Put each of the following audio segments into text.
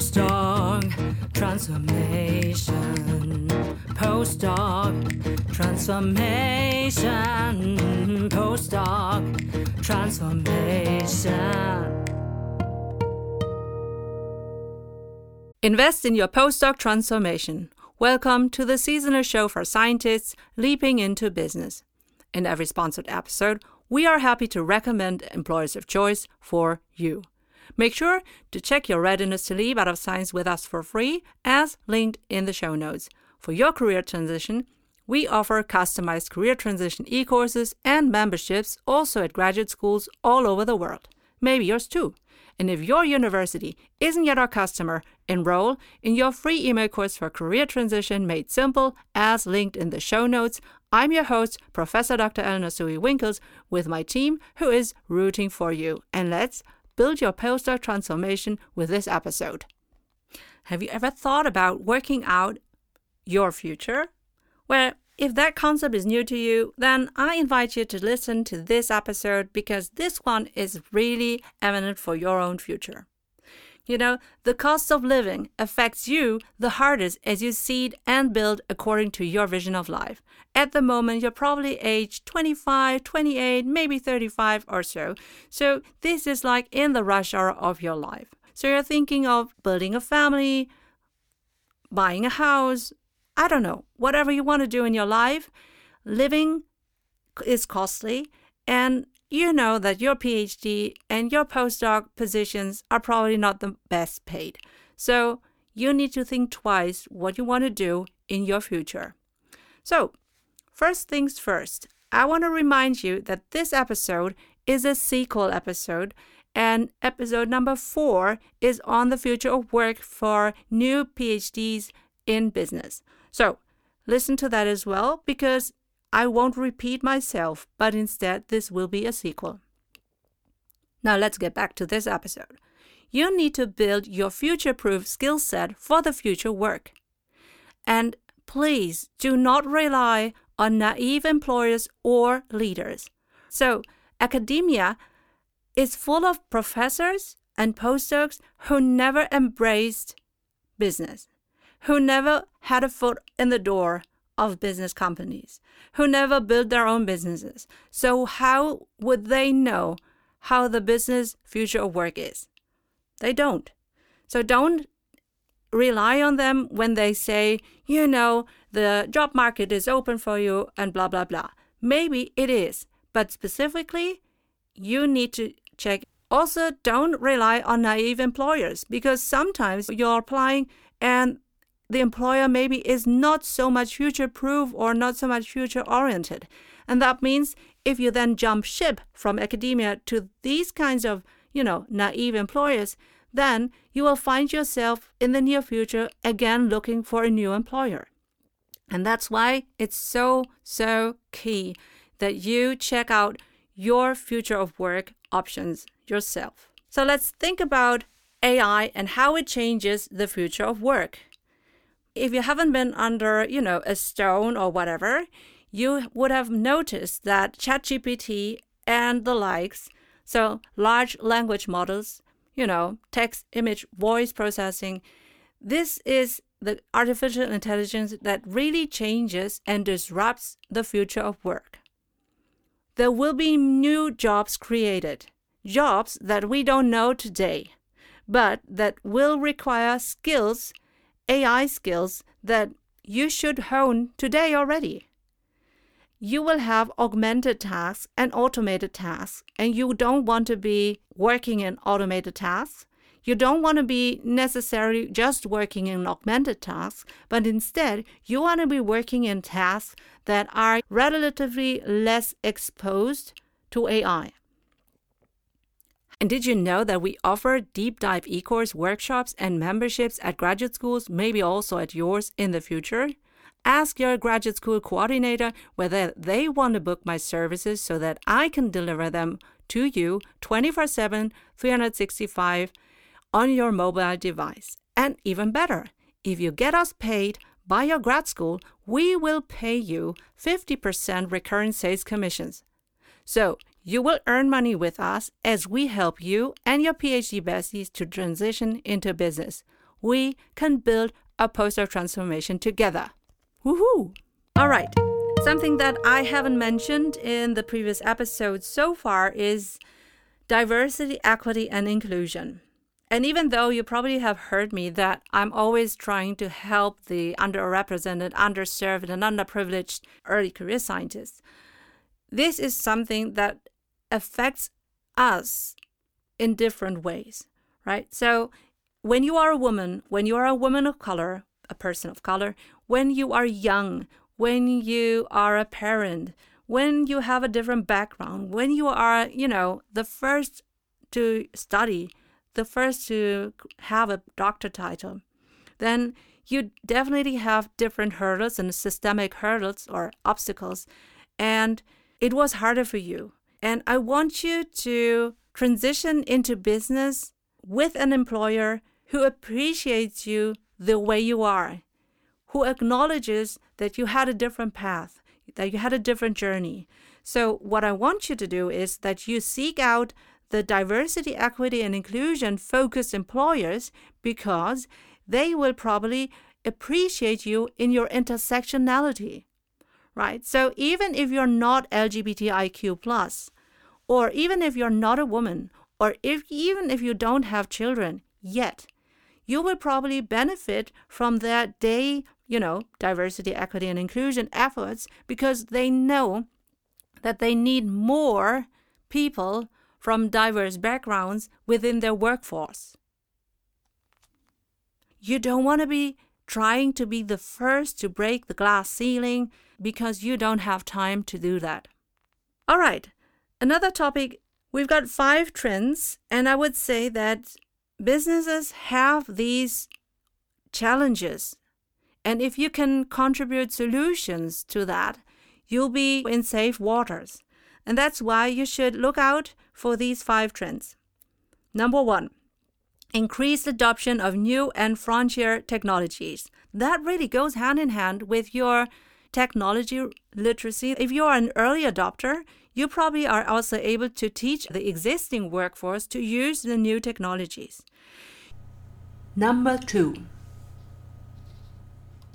Postdoc transformation. Postdoc transformation. Postdoc transformation. Invest in your postdoc transformation. Welcome to the seasonal show for scientists leaping into business. In every sponsored episode, we are happy to recommend employers of choice for you. Make sure to check your readiness to leave out of science with us for free, as linked in the show notes. For your career transition, we offer customized career transition e courses and memberships also at graduate schools all over the world. Maybe yours too. And if your university isn't yet our customer, enroll in your free email course for career transition made simple as linked in the show notes. I'm your host, Professor Dr. Eleonore Soei-Winkels, with my team who is rooting for you. And let's build your postdoc transformation with this episode. Have you ever thought about working out your future? Well, if that concept is new to you, then I invite you to listen to this episode because this one is really eminent for your own future. You know, the cost of living affects you the hardest as you seed and build according to your vision of life. At the moment, you're probably age 25, 28, maybe 35 or so. So, this is like in the rush hour of your life. So, you're thinking of building a family, buying a house, I don't know, whatever you want to do in your life, living is costly. And you know that your PhD and your postdoc positions are probably not the best paid. So you need to think twice what you want to do in your future. So, first things first, I want to remind you that this episode is a sequel episode, and episode number four is on the future of work for new PhDs in business. So listen to that as well because I won't repeat myself, but instead this will be a sequel. Now let's get back to this episode. You need to build your future proof skill set for the future work. And please do not rely on naive employers or leaders. So, academia is full of professors and postdocs who never embraced business who never had a foot in the door of business companies, who never built their own businesses. So, how would they know how the business future of work is? They don't. So, don't rely on them when they say, you know, the job market is open for you and blah, blah, blah. Maybe it is, but specifically, you need to check. Also, don't rely on naive employers because sometimes you're applying and the employer maybe is not so much future proof or not so much future oriented. And that means if you then jump ship from academia to these kinds of, you know, naive employers, then you will find yourself in the near future again looking for a new employer. And that's why it's so, so key that you check out your future of work options yourself. So let's think about AI and how it changes the future of work if you haven't been under, you know, a stone or whatever, you would have noticed that ChatGPT and the likes, so large language models, you know, text, image, voice processing, this is the artificial intelligence that really changes and disrupts the future of work. There will be new jobs created, jobs that we don't know today, but that will require skills AI skills that you should hone today already. You will have augmented tasks and automated tasks, and you don't want to be working in automated tasks. You don't want to be necessarily just working in augmented tasks, but instead, you want to be working in tasks that are relatively less exposed to AI. And did you know that we offer deep dive e course workshops and memberships at graduate schools, maybe also at yours in the future? Ask your graduate school coordinator whether they want to book my services so that I can deliver them to you 24 7, 365 on your mobile device. And even better, if you get us paid by your grad school, we will pay you 50% recurring sales commissions. So you will earn money with us as we help you and your PhD besties to transition into business. we can build a postdoc transformation together. Woohoo! All right. Something that I haven't mentioned in the previous episodes so far is diversity, equity, and inclusion. And even though you probably have heard me that I'm always trying to help the underrepresented, underserved, and underprivileged early career scientists, this is something that affects us in different ways, right? So when you are a woman, when you are a woman of color, a person of color, when you are young, when you are a parent, when you have a different background, when you are, you know, the first to study, the first to have a doctor title, then you definitely have different hurdles and systemic hurdles or obstacles. And it was harder for you. And I want you to transition into business with an employer who appreciates you the way you are, who acknowledges that you had a different path, that you had a different journey. So, what I want you to do is that you seek out the diversity, equity, and inclusion focused employers because they will probably appreciate you in your intersectionality, right? So, even if you're not LGBTIQ, plus, or even if you're not a woman, or if even if you don't have children yet, you will probably benefit from that day you know, diversity, equity, and inclusion efforts because they know that they need more people from diverse backgrounds within their workforce. You don't want to be trying to be the first to break the glass ceiling because you don't have time to do that. All right, another topic we've got five trends, and I would say that businesses have these challenges and if you can contribute solutions to that, you'll be in safe waters. And that's why you should look out for these five trends. Number one, increased adoption of new and frontier technologies. That really goes hand in hand with your technology literacy. If you are an early adopter, you probably are also able to teach the existing workforce to use the new technologies. Number two,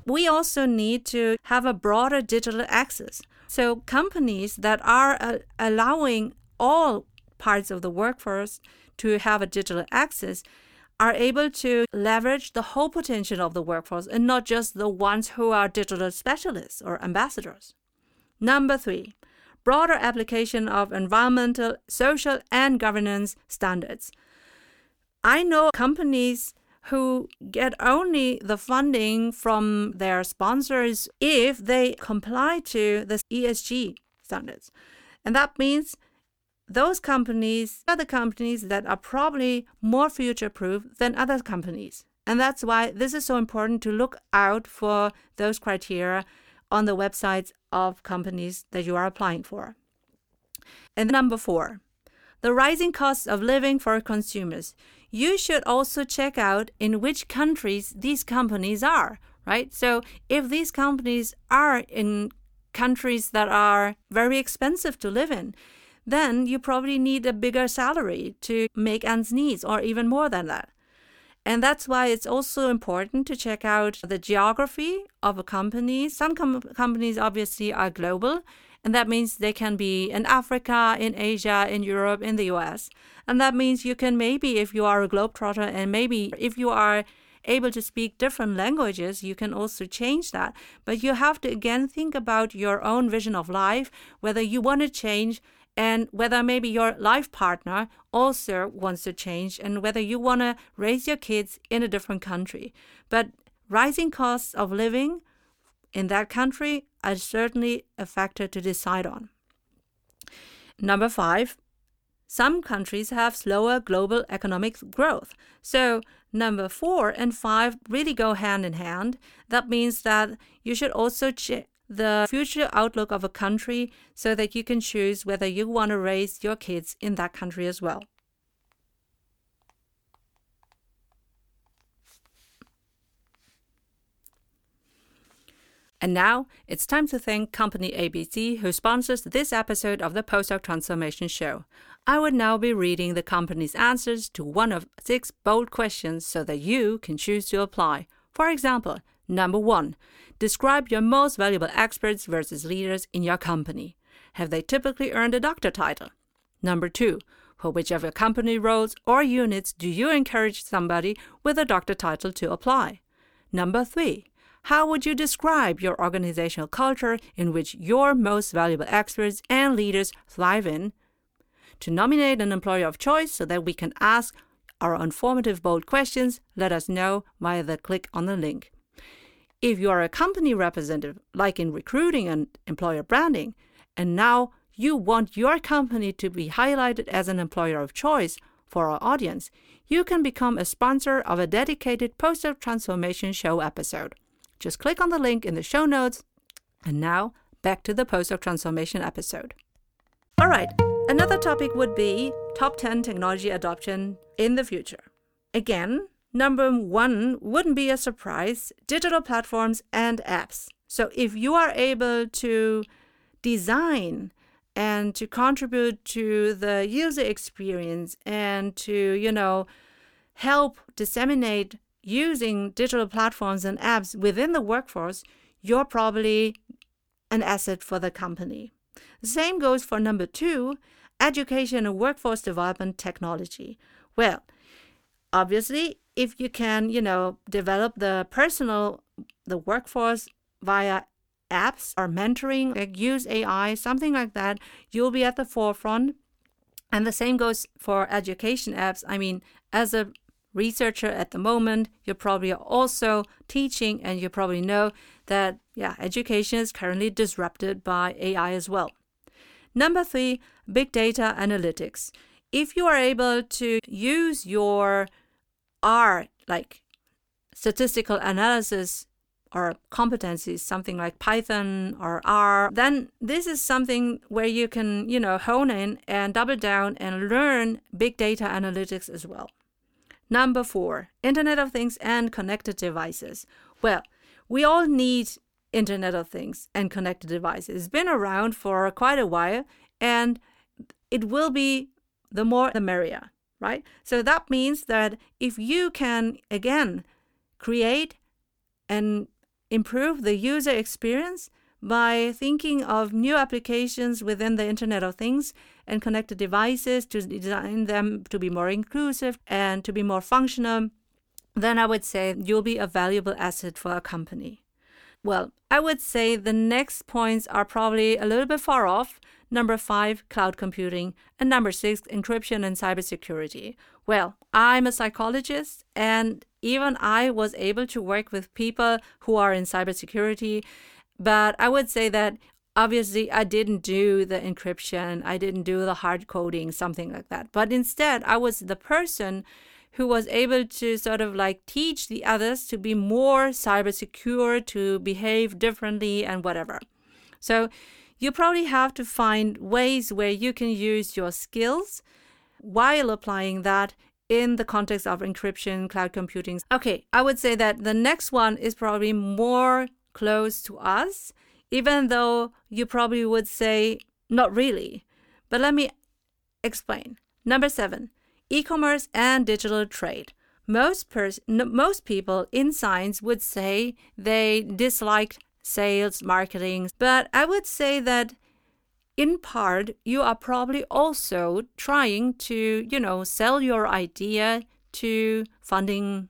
we also need to have a broader digital access. So, companies that are uh, allowing all parts of the workforce to have a digital access are able to leverage the whole potential of the workforce and not just the ones who are digital specialists or ambassadors. Number three, broader application of environmental, social, and governance standards. I know companies who get only the funding from their sponsors if they comply to the ESG standards. And that means those companies are the companies that are probably more future proof than other companies. And that's why this is so important to look out for those criteria on the websites of companies that you are applying for. And number four, the rising costs of living for consumers you should also check out in which countries these companies are, right? So if these companies are in countries that are very expensive to live in, then you probably need a bigger salary to make ends meet or even more than that. And that's why it's also important to check out the geography of a company. Some com- companies obviously are global, and that means they can be in Africa, in Asia, in Europe, in the US. And that means you can maybe, if you are a globetrotter, and maybe if you are able to speak different languages, you can also change that. But you have to again think about your own vision of life, whether you want to change and whether maybe your life partner also wants to change and whether you want to raise your kids in a different country. But rising costs of living in that country are certainly a factor to decide on. Number five, some countries have slower global economic growth. So, number four and five really go hand in hand. That means that you should also check the future outlook of a country so that you can choose whether you want to raise your kids in that country as well. And now it's time to thank Company ABC, who sponsors this episode of the Postdoc Transformation Show. I would now be reading the company's answers to one of six bold questions so that you can choose to apply. For example, number one, describe your most valuable experts versus leaders in your company. Have they typically earned a doctor title? Number two, for which of your company roles or units do you encourage somebody with a doctor title to apply? Number three, how would you describe your organizational culture in which your most valuable experts and leaders thrive in? To nominate an employer of choice so that we can ask our informative bold questions, let us know via the click on the link. If you are a company representative, like in recruiting and employer branding, and now you want your company to be highlighted as an employer of choice for our audience, you can become a sponsor of a dedicated Postdoc Transformation Show episode. Just click on the link in the show notes. And now, back to the Postdoc Transformation episode. All right, another topic would be top 10 technology adoption in the future. Again, number one wouldn't be a surprise digital platforms and apps. So if you are able to design and to contribute to the user experience and to, you know, help disseminate using digital platforms and apps within the workforce, you're probably an asset for the company. The same goes for number two education and workforce development technology. Well, obviously, if you can, you know, develop the personal, the workforce via apps or mentoring, like use AI, something like that, you'll be at the forefront. And the same goes for education apps. I mean, as a researcher at the moment, you're probably also teaching and you probably know that, yeah, education is currently disrupted by AI as well. Number three, big data analytics. If you are able to use your R, like statistical analysis or competencies, something like Python or R, then this is something where you can, you know, hone in and double down and learn big data analytics as well. Number four, Internet of Things and connected devices. Well, we all need Internet of Things and connected devices. It's been around for quite a while and it will be the more the merrier, right? So that means that if you can, again, create and improve the user experience by thinking of new applications within the Internet of Things and connected devices to design them to be more inclusive and to be more functional, then I would say you'll be a valuable asset for a company. Well, I would say the next points are probably a little bit far off. Number five, cloud computing. And number six, encryption and cybersecurity. Well, I'm a psychologist and even I was able to work with people who are in cybersecurity. But I would say that obviously I didn't do the encryption, I didn't do the hard coding, something like that. But instead, I was the person who was able to sort of like teach the others to be more cyber secure, to behave differently, and whatever. So you probably have to find ways where you can use your skills while applying that in the context of encryption, cloud computing. Okay, I would say that the next one is probably more close to us, even though you probably would say not really. But let me explain. Number seven, e-commerce and digital trade. Most pers- most people in science would say they disliked sales, marketing, but I would say that in part, you are probably also trying to, you know, sell your idea to funding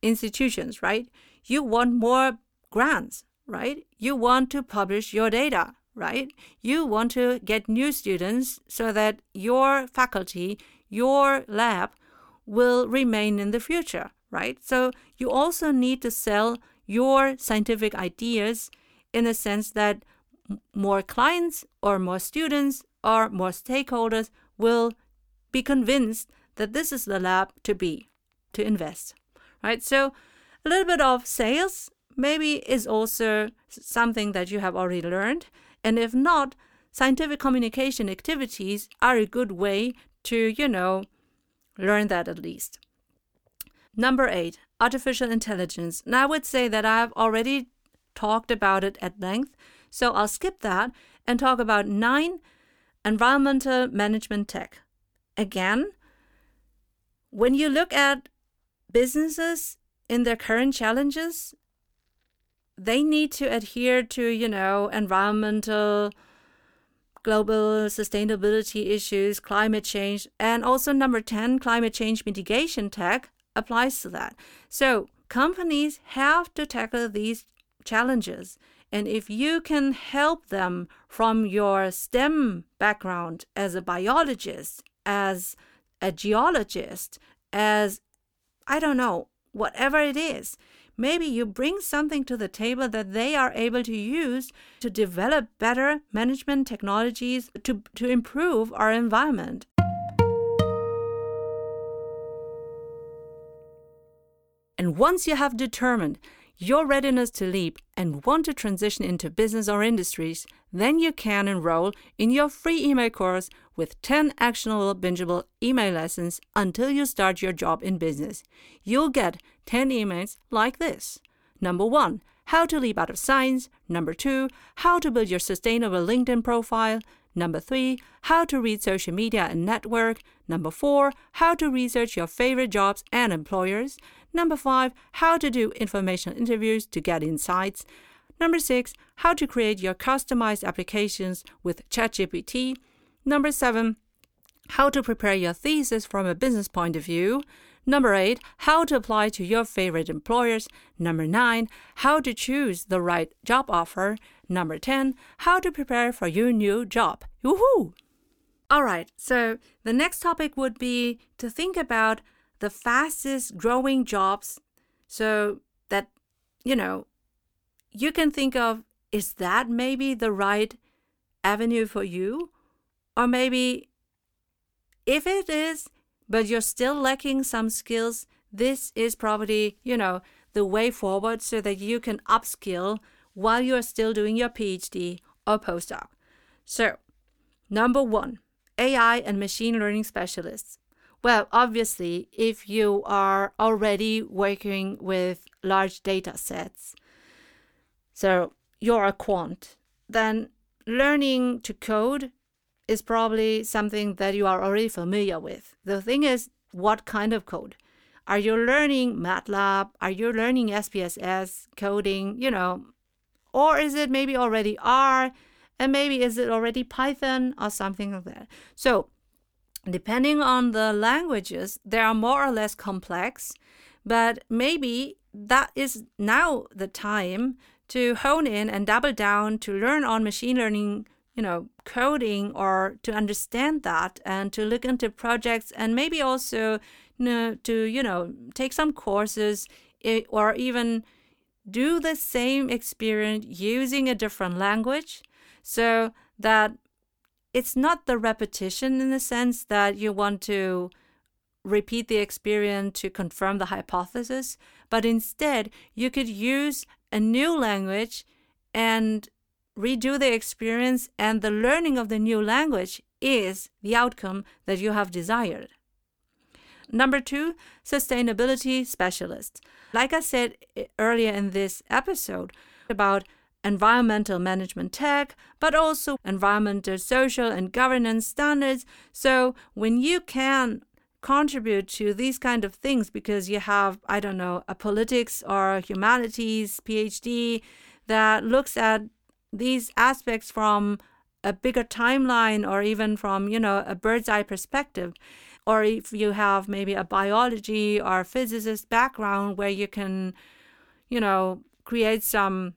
institutions, right? You want more grants, right? You want to publish your data, right? You want to get new students so that your faculty, your lab will remain in the future, right? So you also need to sell your scientific ideas in a sense that more clients or more students or more stakeholders will be convinced that this is the lab to be, to invest, right? So a little bit of sales maybe is also something that you have already learned. And if not, scientific communication activities are a good way to, you know, learn that at least. Number eight, artificial intelligence. Now I would say that I've already talked about it at length, so I'll skip that and talk about nine environmental management tech. Again, when you look at businesses in their current challenges, they need to adhere to, you know, environmental, global sustainability issues, climate change, and also number 10, climate change mitigation tech applies to that. So companies have to tackle these challenges. And if you can help them from your STEM background as a biologist, as a geologist, as I don't know, whatever it is, maybe you bring something to the table that they are able to use to develop better management technologies to, to improve our environment. And once you have determined your readiness to leap and want to transition into business or industries, then you can enroll in your free email course with 10 actionable, bingeable email lessons until you start your job in business. You'll get 10 emails like this. Number one, how to leap out of science. Number two, how to build your sustainable LinkedIn profile. Number three, how to read social media and network. Number four, how to research your favorite jobs and employers. Number five, how to do informational interviews to get insights. Number six, how to create your customized applications with ChatGPT. Number seven, how to prepare your thesis from a business point of view. Number eight, how to apply to your favorite employers. Number nine, how to choose the right job offer. Number 10, how to prepare for your new job. Woohoo! All right, so the next topic would be to think about the fastest growing jobs so that, you know, you can think of is that maybe the right avenue for you? Or maybe if it is, but you're still lacking some skills, this is probably, you know, the way forward so that you can upskill while you are still doing your PhD or postdoc. So, number one, AI and machine learning specialists. Well, obviously, if you are already working with large data sets, so you're a quant, then learning to code is probably something that you are already familiar with. The thing is, what kind of code? Are you learning MATLAB? Are you learning SPSS coding? You know, or is it maybe already R? And maybe is it already Python or something like that? So, depending on the languages, they are more or less complex, but maybe that is now the time to hone in and double down to learn on machine learning you know, coding or to understand that and to look into projects and maybe also you know, to, you know, take some courses or even do the same experience using a different language so that it's not the repetition in the sense that you want to repeat the experience to confirm the hypothesis, but instead you could use a new language and redo the experience, and the learning of the new language is the outcome that you have desired. Number two, sustainability specialists. Like I said eh, earlier in this episode about environmental management tech, but also environmental, social, and governance standards. So when you can contribute to these kind of things because you have, I don't know, a politics or humanities PhD that looks at these aspects from a bigger timeline or even from, you know, a bird's eye perspective. Or if you have maybe a biology or physicist background where you can, you know, create some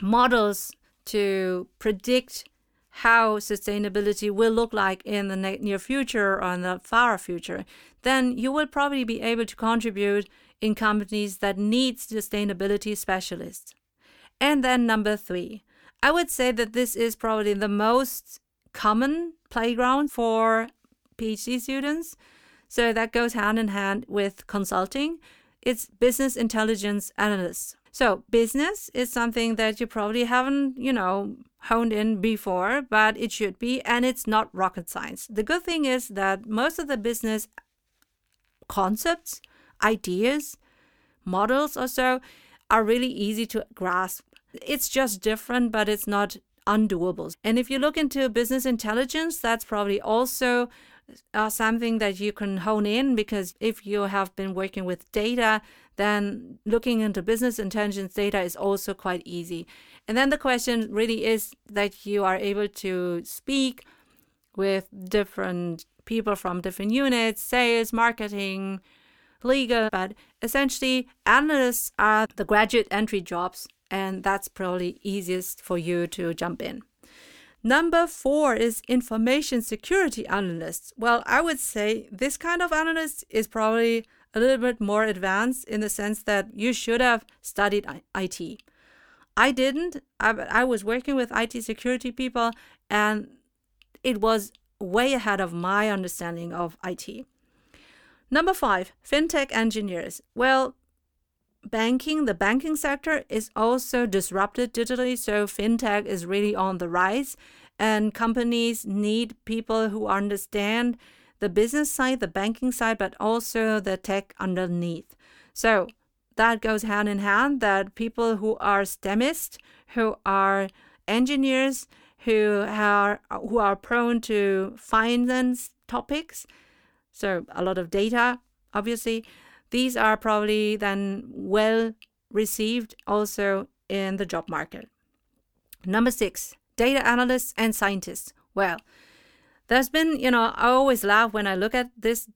models to predict how sustainability will look like in the near future or in the far future, then you will probably be able to contribute in companies that need sustainability specialists. And then number three, I would say that this is probably the most common playground for PhD students. So that goes hand in hand with consulting. It's business intelligence analysts. So business is something that you probably haven't, you know, honed in before, but it should be, and it's not rocket science. The good thing is that most of the business concepts, ideas, models or so are really easy to grasp It's just different, but it's not undoable. And if you look into business intelligence, that's probably also uh, something that you can hone in because if you have been working with data, then looking into business intelligence data is also quite easy. And then the question really is that you are able to speak with different people from different units, sales, marketing, legal, but essentially analysts are the graduate entry jobs and that's probably easiest for you to jump in. Number four is information security analysts. Well, I would say this kind of analyst is probably a little bit more advanced in the sense that you should have studied IT. I didn't. I, I was working with IT security people, and it was way ahead of my understanding of IT. Number five, fintech engineers. Well, banking, the banking sector is also disrupted digitally. So fintech is really on the rise, and companies need people who understand the business side, the banking side, but also the tech underneath. So that goes hand in hand that people who are STEMists, who are engineers, who are who are prone to finance topics, so a lot of data, obviously, these are probably then well received also in the job market. Number six, data analysts and scientists. Well, there's been, you know, I always laugh when I look at this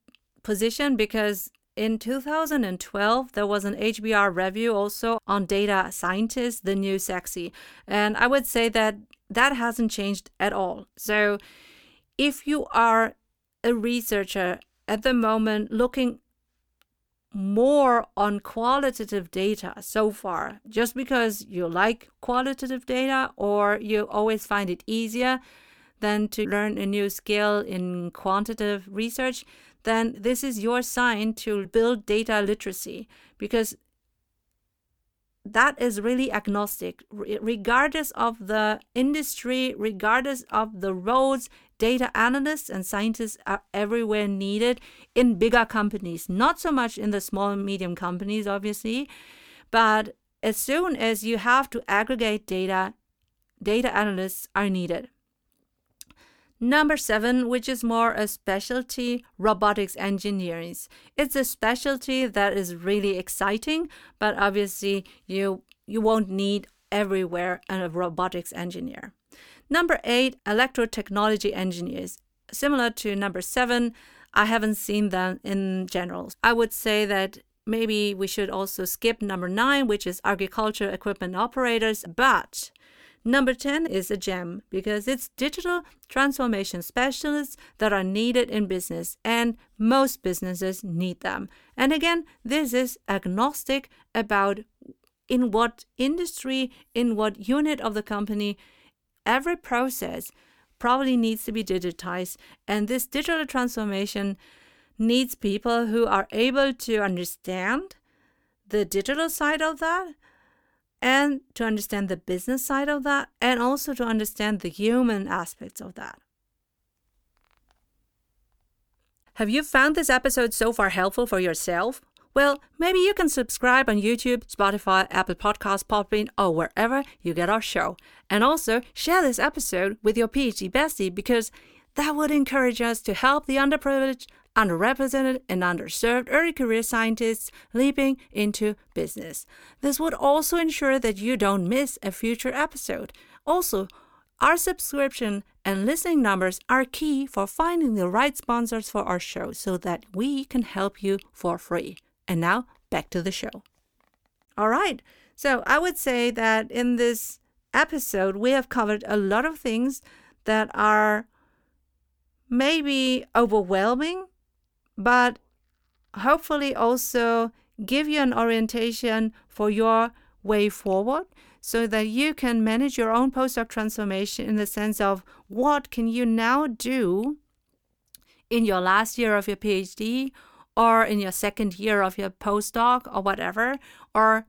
position because in 2012, there was an HBR review also on data scientists, the new sexy. And I would say that that hasn't changed at all. So if you are a researcher at the moment looking more on qualitative data so far, just because you like qualitative data or you always find it easier than to learn a new skill in quantitative research, then this is your sign to build data literacy. Because that is really agnostic. Regardless of the industry regardless of the roles data analysts and scientists are everywhere needed in bigger companies not so much in the small and medium companies obviously. But as soon as you have to aggregate data data analysts are needed Number seven, which is more a specialty, robotics engineering. It's a specialty that is really exciting, but obviously you you won't need everywhere a robotics engineer. Number eight, electrotechnology engineers. Similar to number seven, I haven't seen them in general. I would say that maybe we should also skip number nine, which is agriculture equipment operators, but Number 10 is a gem because it's digital transformation specialists that are needed in business, and most businesses need them. And again, this is agnostic about in what industry, in what unit of the company, every process probably needs to be digitized. And this digital transformation needs people who are able to understand the digital side of that and to understand the business side of that and also to understand the human aspects of that. Have you found this episode so far helpful for yourself? Well, maybe you can subscribe on YouTube, Spotify, Apple Podcasts, Podbean, or wherever you get our show. And also share this episode with your PhD bestie because that would encourage us to help the underprivileged underrepresented and underserved early career scientists leaping into business. This would also ensure that you don't miss a future episode. Also, our subscription and listening numbers are key for finding the right sponsors for our show so that we can help you for free. And now, back to the show. All right, so I would say that in this episode, we have covered a lot of things that are maybe overwhelming but hopefully also give you an orientation for your way forward so that you can manage your own postdoc transformation in the sense of what can you now do in your last year of your PhD or in your second year of your postdoc or whatever or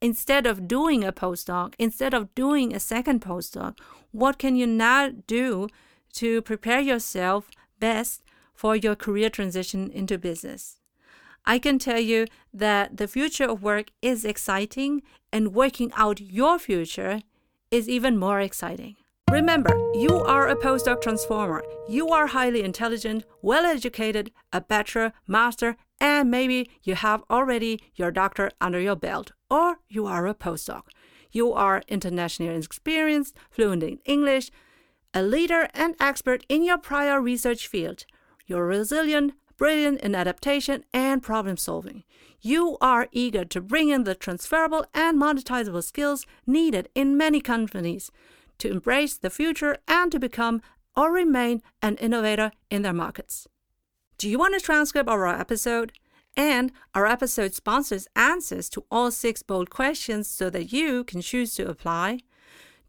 instead of doing a postdoc instead of doing a second postdoc what can you now do to prepare yourself best for your career transition into business. I can tell you that the future of work is exciting and working out your future is even more exciting. Remember, you are a postdoc transformer. You are highly intelligent, well educated, a bachelor, master, and maybe you have already your doctor under your belt, or you are a postdoc. You are internationally experienced, fluent in English, a leader and expert in your prior research field. You're resilient, brilliant in adaptation and problem solving. You are eager to bring in the transferable and monetizable skills needed in many companies to embrace the future and to become or remain an innovator in their markets. Do you want a transcript of our episode? And our episode sponsors answers to all six bold questions so that you can choose to apply.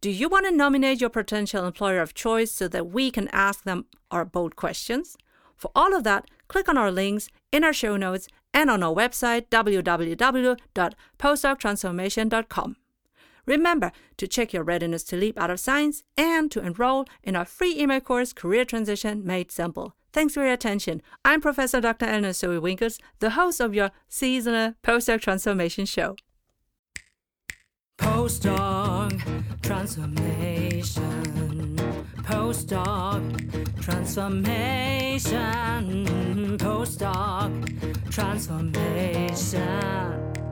Do you want to nominate your potential employer of choice so that we can ask them our bold questions? For all of that, click on our links in our show notes and on our website www.postdoctransformation.com. Remember to check your readiness to leap out of science and to enroll in our free email course, Career Transition Made Simple. Thanks for your attention. I'm Professor Dr. Eleonore Soei-Winkels, the host of your seasonal postdoc transformation show. Postdoc transformation. Postdoc transformation. Postdoc transformation.